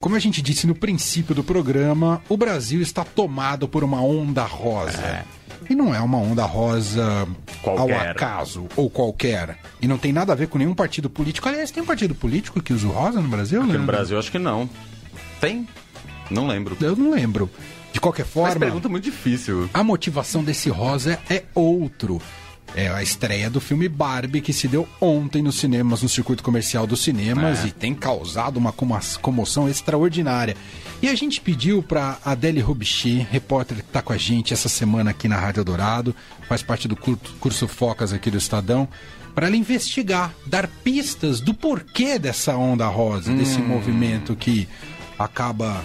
Como a gente disse no princípio do programa, o Brasil está tomado por uma onda rosa. É. E não é uma onda rosa qualquer. ao acaso ou qualquer. E não tem nada a ver com nenhum partido político. Aliás, tem um partido político que usa o rosa no Brasil? Aqui no Brasil acho que não. Tem? Não lembro. Eu não lembro. De qualquer forma. Mas pergunta muito difícil. A motivação desse rosa é outro. É a estreia do filme Barbie que se deu ontem nos cinemas, no circuito comercial dos cinemas é. e tem causado uma comoção extraordinária. E a gente pediu para Adele Rubichi, repórter que está com a gente essa semana aqui na Rádio Dourado, faz parte do curso Focas aqui do Estadão, para ela investigar, dar pistas do porquê dessa onda rosa, hum. desse movimento que acaba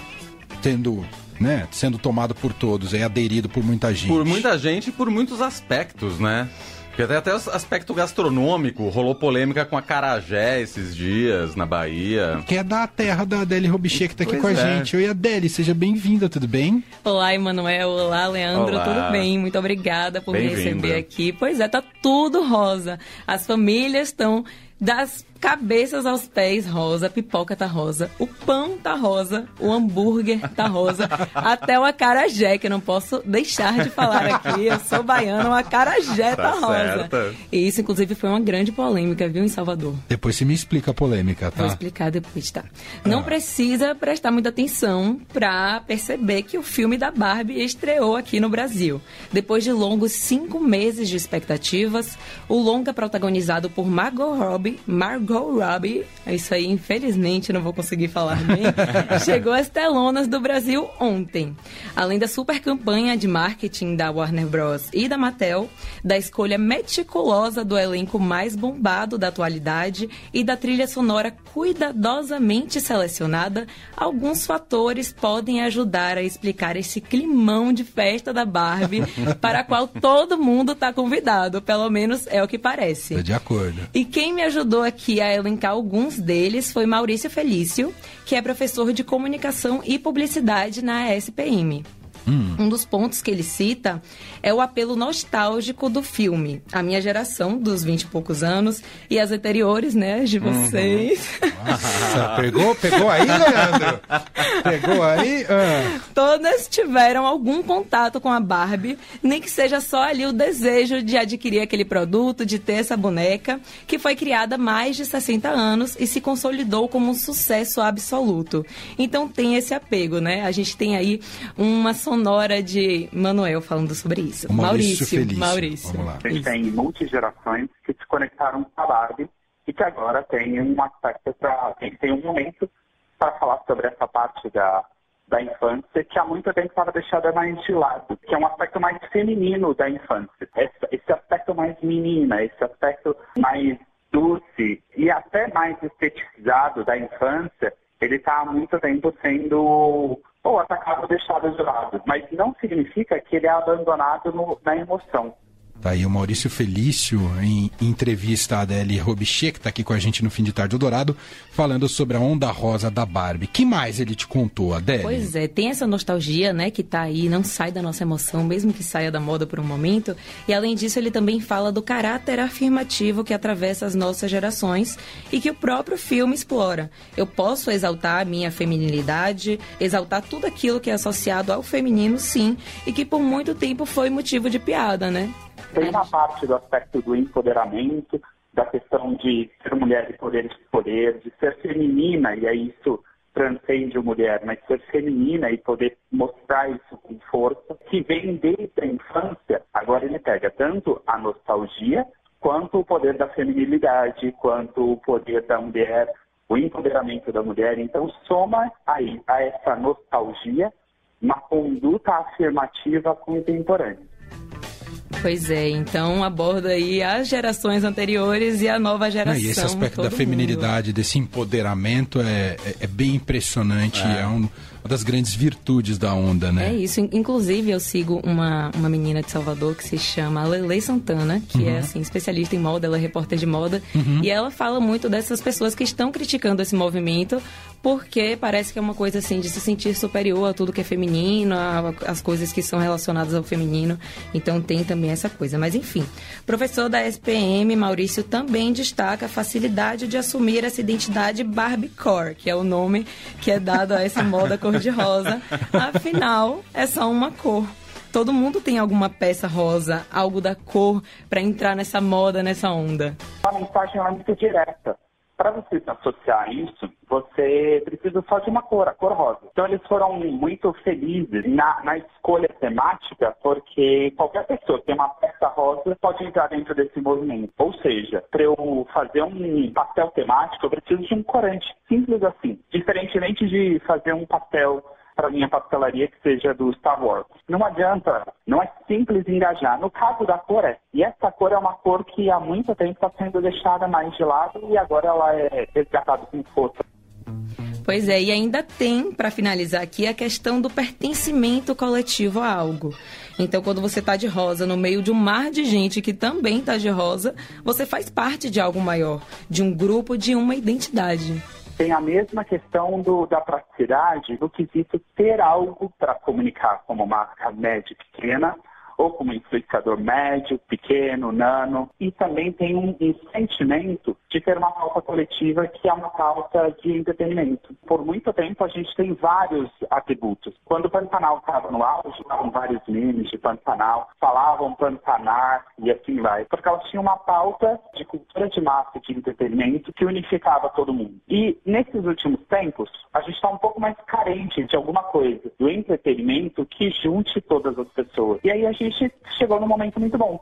tendo né, sendo tomado por todos, é aderido por muita gente. Por muita gente e por muitos aspectos, né? Porque até, até o aspecto gastronômico, rolou polêmica com a Carajé esses dias, na Bahia. Que é da terra da Adele Robichê, que tá aqui pois com a é. gente. Oi, Adele, seja bem-vinda, tudo bem? Olá, Emanuel. Olá, Leandro. Olá. Tudo bem? Muito obrigada por me receber aqui. Pois é, tá tudo rosa. As famílias estão das cabeças aos pés rosa, pipoca tá rosa, o pão tá rosa, o hambúrguer tá rosa, até o acarajé, que eu não posso deixar de falar aqui. Eu sou baiana, o acarajé tá, tá rosa. E isso, inclusive, foi uma grande polêmica, viu, em Salvador. Depois você me explica a polêmica, tá? Vou explicar depois, tá? Não ah. precisa prestar muita atenção pra perceber que o filme da Barbie estreou aqui no Brasil. Depois de longos cinco meses de expectativas, o longa protagonizado por Margot Robbie, Margot Margot Robbie, é isso aí, infelizmente não vou conseguir falar bem, chegou às telonas do Brasil ontem. Além da super campanha de marketing da Warner Bros. e da Mattel, da escolha meticulosa do elenco mais bombado da atualidade e da trilha sonora cuidadosamente selecionada, alguns fatores podem ajudar a explicar esse climão de festa da Barbie, para a qual todo mundo está convidado, pelo menos é o que parece. É de acordo. E quem me ajudou aqui a elencar alguns deles foi Maurício Felício, que é professor de comunicação e publicidade na SPM. Hum. Um dos pontos que ele cita é o apelo nostálgico do filme. A minha geração, dos 20 e poucos anos, e as anteriores, né, de uhum. vocês. Uhum. pegou, pegou aí, Leandro? Pegou aí? Ah. Todas tiveram algum contato com a Barbie, nem que seja só ali o desejo de adquirir aquele produto, de ter essa boneca, que foi criada há mais de 60 anos e se consolidou como um sucesso absoluto. Então tem esse apego, né? A gente tem aí uma sonora de Manuel falando sobre isso. Maurício. Maurício. Maurício. Vamos lá. A gente tem multigerações que se conectaram com a Barbie e que agora tem um aspecto para. Tem um momento para falar sobre essa parte da, da infância que há muito tempo estava deixada mais de lado, que é um aspecto mais feminino da infância. Esse, esse aspecto mais menina, esse aspecto mais doce e até mais estetizado da infância, ele está há muito tempo sendo ou atacado ou deixado de lado. Mas não significa que ele é abandonado no, na emoção. Tá aí o Maurício Felício, em entrevista a Adele Robichê, que está aqui com a gente no Fim de Tarde Dourado, falando sobre a onda rosa da Barbie. que mais ele te contou, Adele? Pois é, tem essa nostalgia, né, que está aí, não sai da nossa emoção, mesmo que saia da moda por um momento. E além disso, ele também fala do caráter afirmativo que atravessa as nossas gerações e que o próprio filme explora. Eu posso exaltar a minha feminilidade, exaltar tudo aquilo que é associado ao feminino, sim, e que por muito tempo foi motivo de piada, né? Tem uma parte do aspecto do empoderamento, da questão de ser mulher e poder de poder, de ser feminina, e aí isso transcende a mulher, mas ser feminina e poder mostrar isso com força, que vem desde a infância, agora ele pega tanto a nostalgia, quanto o poder da feminilidade, quanto o poder da mulher, o empoderamento da mulher. Então, soma aí a essa nostalgia uma conduta afirmativa contemporânea. Pois é, então aborda aí as gerações anteriores e a nova geração. e esse aspecto da feminilidade, mundo. desse empoderamento é, é, é bem impressionante. É, é um, uma das grandes virtudes da onda, né? É isso. Inclusive, eu sigo uma, uma menina de Salvador que se chama Lele Santana, que é, uhum. é assim, especialista em moda, ela é repórter de moda. Uhum. E ela fala muito dessas pessoas que estão criticando esse movimento porque parece que é uma coisa assim de se sentir superior a tudo que é feminino, as coisas que são relacionadas ao feminino. Então tem também essa coisa. Mas enfim, professor da SPM, Maurício, também destaca a facilidade de assumir essa identidade Barbiecore, que é o nome que é dado a essa moda cor-de-rosa. Afinal, é só uma cor. Todo mundo tem alguma peça rosa, algo da cor, para entrar nessa moda, nessa onda. A mensagem é muito direta. Para você associar isso, você precisa só de uma cor, a cor rosa. Então eles foram muito felizes na, na escolha temática, porque qualquer pessoa que tem uma peça rosa pode entrar dentro desse movimento. Ou seja, para eu fazer um pastel temático, eu preciso de um corante. Simples assim. Diferentemente de fazer um pastel para minha pastelaria que seja do Star Wars. Não adianta, não é simples engajar. No caso da cor é. E essa cor é uma cor que há muito tempo está sendo deixada mais de lado e agora ela é resgatada com força. Pois é, e ainda tem, para finalizar aqui, a questão do pertencimento coletivo a algo. Então, quando você está de rosa no meio de um mar de gente que também está de rosa, você faz parte de algo maior, de um grupo, de uma identidade tem a mesma questão do, da praticidade do quesito ter algo para comunicar como marca média pequena ou como influenciador médio, pequeno, nano, e também tem um, um, sentimento de ter uma pauta coletiva que é uma pauta de entretenimento. Por muito tempo a gente tem vários atributos. Quando o Pantanal estava no auge, estavam vários memes de Pantanal, falavam Pantanar e assim vai, porque elas tinham uma pauta de cultura de massa de entretenimento que unificava todo mundo. E nesses últimos tempos, a gente está um pouco mais carente de alguma coisa, do entretenimento que junte todas as pessoas. E aí a gente chegou num momento muito bom.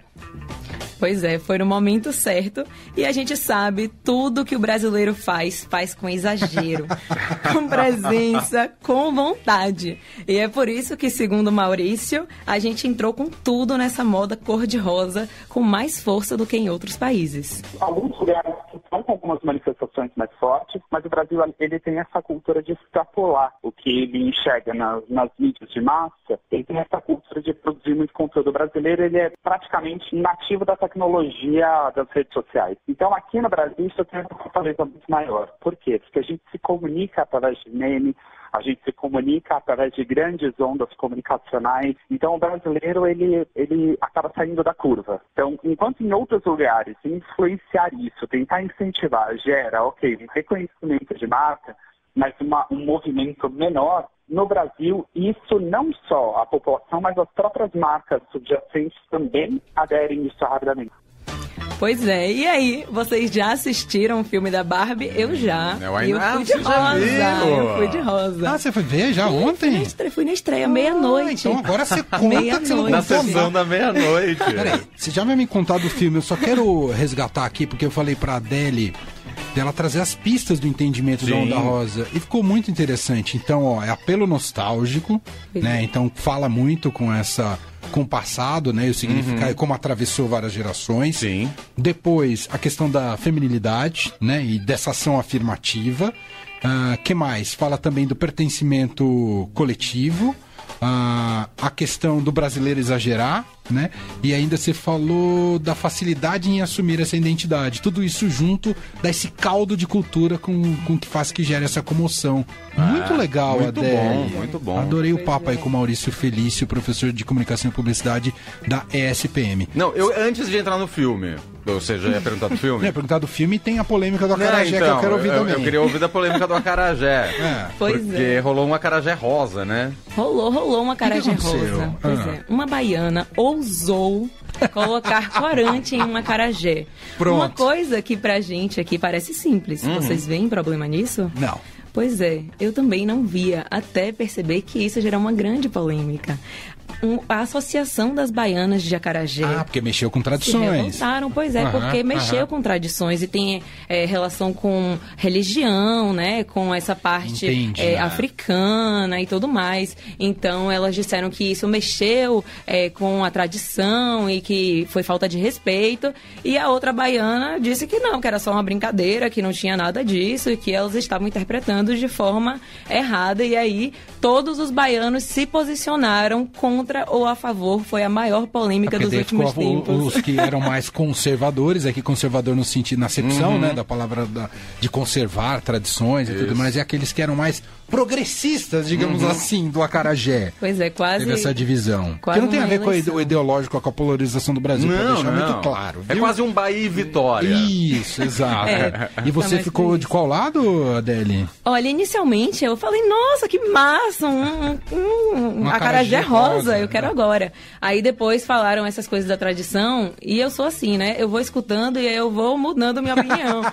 Pois é, foi no momento certo. E a gente sabe, tudo que o brasileiro faz, faz com exagero, com presença, com vontade. E é por isso que, segundo Maurício, a gente entrou com tudo nessa moda cor-de-rosa, com mais força do que em outros países. Alguns lugares estão com algumas manifestações mais fortes, mas o Brasil ele tem essa cultura de extrapolar o que ele enxerga nas, nas mídias de massa. Ele tem essa cultura de produzir muito conteúdo. O brasileiro ele é praticamente nativo da tecnologia das redes sociais. Então, aqui no Brasil, isso tem uma fortaleza muito maior. Por quê? Porque a gente se comunica através de meme, a gente se comunica através de grandes ondas comunicacionais. Então, o brasileiro, ele, ele acaba saindo da curva. Então, enquanto em outros lugares, influenciar isso, tentar incentivar, gera, ok, um reconhecimento de marca, mas uma, um movimento menor, no Brasil, isso não só a população, mas as próprias marcas subjacentes também aderem isso rapidamente. Pois é, e aí, vocês já assistiram o filme da Barbie? Eu já. Eu, eu fui de rosa. Eu fui de rosa. Ah, você foi ver já ontem? Fui na estreia, fui na estreia meia-noite. então agora você conta que você não Na sessão da meia-noite. Peraí, você já vai me contar do filme, eu só quero resgatar aqui, porque eu falei pra Adele dela trazer as pistas do entendimento Sim. da Onda Rosa. E ficou muito interessante. Então, ó, é apelo nostálgico, né? Então fala muito com essa com o passado, né? E o significado, uhum. como atravessou várias gerações. Sim. Depois, a questão da feminilidade, né? E dessa ação afirmativa. Uh, que mais? Fala também do pertencimento coletivo. Uh, a questão do brasileiro exagerar, né? E ainda você falou da facilidade em assumir essa identidade. Tudo isso junto dá esse caldo de cultura com, com que faz que gere essa comoção. Ah, muito legal, muito Adele. Bom, muito bom. Adorei o papo aí com o Maurício Felício, professor de comunicação e publicidade da ESPM. Não, eu antes de entrar no filme, ou seja, ia perguntar do filme? ia perguntar do filme e tem a polêmica do Acarajé então, que eu quero ouvir eu, também. Eu queria ouvir da polêmica do Acarajé. é. Pois porque é. rolou um Acarajé rosa, né? Rolou, rolou um Acarajé rosa. Pois ah. é. Uma baiana ousou colocar corante em uma carajé. Pronto. Uma coisa que pra gente aqui parece simples. Uhum. Vocês veem problema nisso? Não. Pois é, eu também não via, até perceber que isso gerou uma grande polêmica um, a Associação das Baianas de Acarajé. Ah, porque mexeu com tradições. Se pois é, porque mexeu com tradições e tem é, relação com religião, né? Com essa parte Entendi, é, né? africana e tudo mais. Então elas disseram que isso mexeu é, com a tradição e que foi falta de respeito. E a outra baiana disse que não, que era só uma brincadeira, que não tinha nada disso e que elas estavam interpretando de forma errada. E aí todos os baianos se posicionaram contra contra ou a favor foi a maior polêmica É dos últimos ficou tempos. os que eram mais conservadores, aqui conservador no sentido, na acepção, né, da palavra da- de conservar tradições e tudo Isso. mais, e aqueles que eram mais progressistas, digamos assim, do acarajé. Pois é, quase. Teve essa divisão. quase que não tem a ver com o ide- eleição. o ideológico, com a polarização do Brasil, pra Não, deixar não. muito claro. É viu? quase um Bahia e Vitória. Isso, exato. É, e você tá ficou de isso. qual lado, Adele? Olha, inicialmente eu falei, nossa, que massa, um, um, um Um acarajé acarajé rosa, rosa, eu quero agora. Aí depois falaram essas coisas da tradição e eu sou assim, né? Eu vou escutando e aí eu vou mudando minha opinião.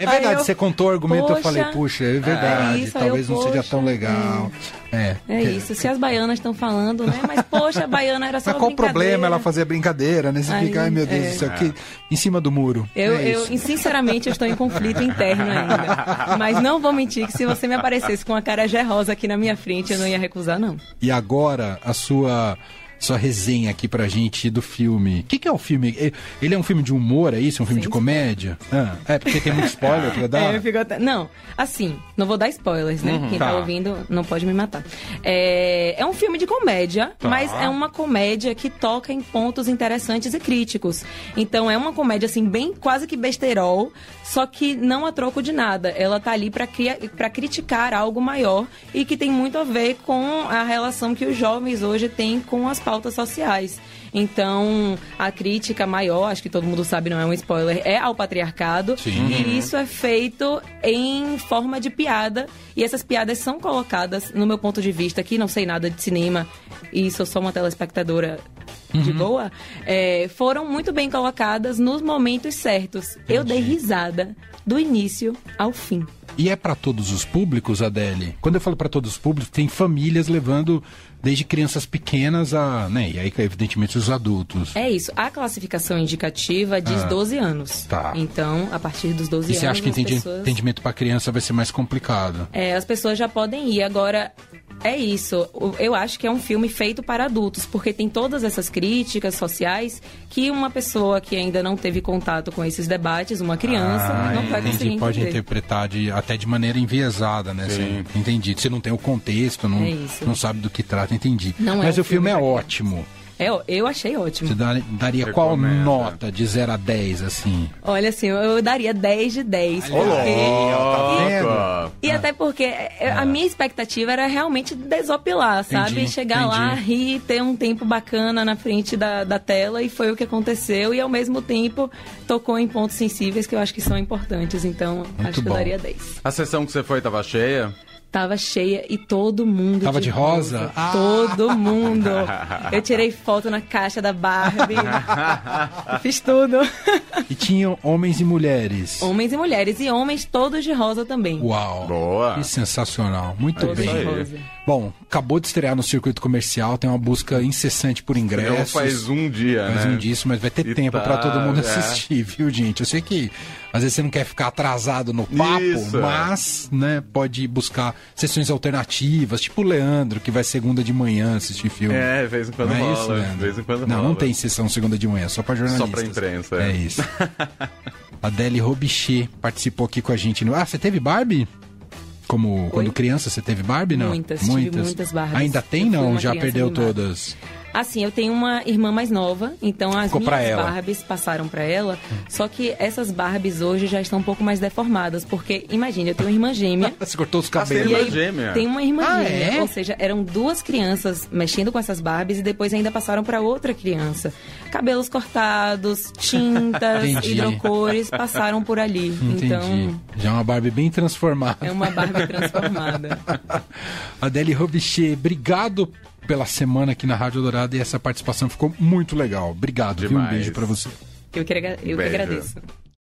É verdade, eu- você contou o argumento, eu Poxa, falei, puxa, é verdade, é isso, talvez eu, não seja poxa, tão legal. É, É que- isso, se as baianas estão falando, né? Mas poxa, a baiana era só Mas qual o problema ela fazer brincadeira, né? Você Aí, fica, ai meu Deus é. do céu, que em cima do muro. Eu, é eu, sinceramente, eu estou em conflito interno ainda. Mas não vou mentir que se você me aparecesse com a carajé rosa aqui na minha frente, eu não ia recusar, não. E agora, a sua sua resenha aqui pra gente do filme. O que, que é o filme? Ele é um filme de humor, é isso? É um filme Sim. de comédia? Ah, é, porque tem muito spoiler pra dar. É, eu fico. Não, assim, não vou dar spoilers, né? Quem tá. Tá. ouvindo não pode me matar. É, é um filme de comédia, Tá. mas é uma comédia que toca em pontos interessantes e críticos. Então é uma comédia, assim, bem quase que besterol, só que não a troco de nada. Ela tá ali pra, cria... pra criticar algo maior e que tem muito a ver com a relação que os jovens hoje têm com as pautas sociais. Então, a crítica maior, acho que todo mundo sabe, não é um spoiler, é ao patriarcado. Sim. E isso é feito em forma de piada. E essas piadas são colocadas, no meu ponto de vista, que não sei nada de cinema e sou só uma telespectadora de boa, é, foram muito bem colocadas nos momentos certos. Eu dei risada do início ao fim. E é pra todos os públicos, Adele? Quando eu falo pra todos os públicos, tem famílias levando desde crianças pequenas a, né, e aí evidentemente os adultos. É isso. A classificação indicativa diz Ah. 12 anos. Tá. Então, a partir dos 12 E anos. você acha que entendi- pessoas... entendimento pra criança vai ser mais complicado? É, as pessoas já podem ir. Agora, é isso. Eu acho que é um filme feito para adultos, porque tem todas essas críticas sociais que uma pessoa que ainda não teve contato com esses debates, uma criança, Ah, não vai conseguir entendi. Pode entender. interpretar de, até de maneira enviesada, né? Sim. Você, entendi. Você não tem o contexto, não, É não sabe do que trata, entendi. Não é Mas um o filme, filme é ótimo. É, eu achei ótimo. Você dá- daria qual Recomenda. nota de 0 a 10, assim? Olha, assim, eu eu daria 10 de 10. Olha porque... tá vendo? Opa. E até porque é, a minha expectativa era realmente desopilar, sabe? Entendi, Chegar lá, entendi. rir, ter um tempo bacana na frente da, da tela e foi o que aconteceu. E ao mesmo tempo tocou em pontos sensíveis que eu acho que são importantes. Então acho que bom. eu daria 10. A sessão que você foi tava cheia? Tava cheia e todo mundo. Tava de rosa? Ah! Todo mundo. Eu tirei foto na caixa da Barbie. Fiz tudo. E tinham homens e mulheres. Homens e mulheres. E homens todos de rosa também. Uau! Boa. Que sensacional. Muito Todos bem. Bom, acabou de estrear no circuito comercial, tem uma busca incessante por Não ingressos. faz um dia, Mais né? um disso, mas vai ter E tempo tá, pra todo mundo é. assistir, viu, gente? Eu sei que às vezes você não quer ficar atrasado no papo, Isso, é. mas, né, pode buscar sessões alternativas, tipo o Leandro, que vai segunda de manhã assistir filme. É, de vez em quando não é rola. isso, Leandro? de vez em quando Não, rola. não tem sessão segunda de manhã, só pra jornalistas. Só pra imprensa, É, é. isso. Adele Robichê participou aqui com a gente. no- Ah, você teve Barbie? Como quando criança você teve Barbie, não? Muitas, tive muitas Barbies. Ainda tem, Eu não? Já perdeu todas? Assim, eu tenho uma irmã mais nova, então as Ficou minhas. Barbies passaram pra ela. Só que essas Barbies hoje já estão um pouco mais deformadas, porque imagina, eu tenho uma irmã gêmea. Você cortou os Ah, cabelos. Irmã aí gêmea? tem uma irmã Ah, gêmea, é? ou seja, eram duas crianças mexendo com essas Barbies e depois ainda passaram pra outra criança. Cabelos cortados, tintas, Entendi. hidrocores passaram por ali. Entendi. Então, Já é uma Barbie bem transformada. é uma Barbie transformada. Adele Robichê, obrigado pela semana aqui na Rádio Dourada e essa participação ficou muito legal. Obrigado, viu? Um beijo pra você. Eu que, eu que agradeço.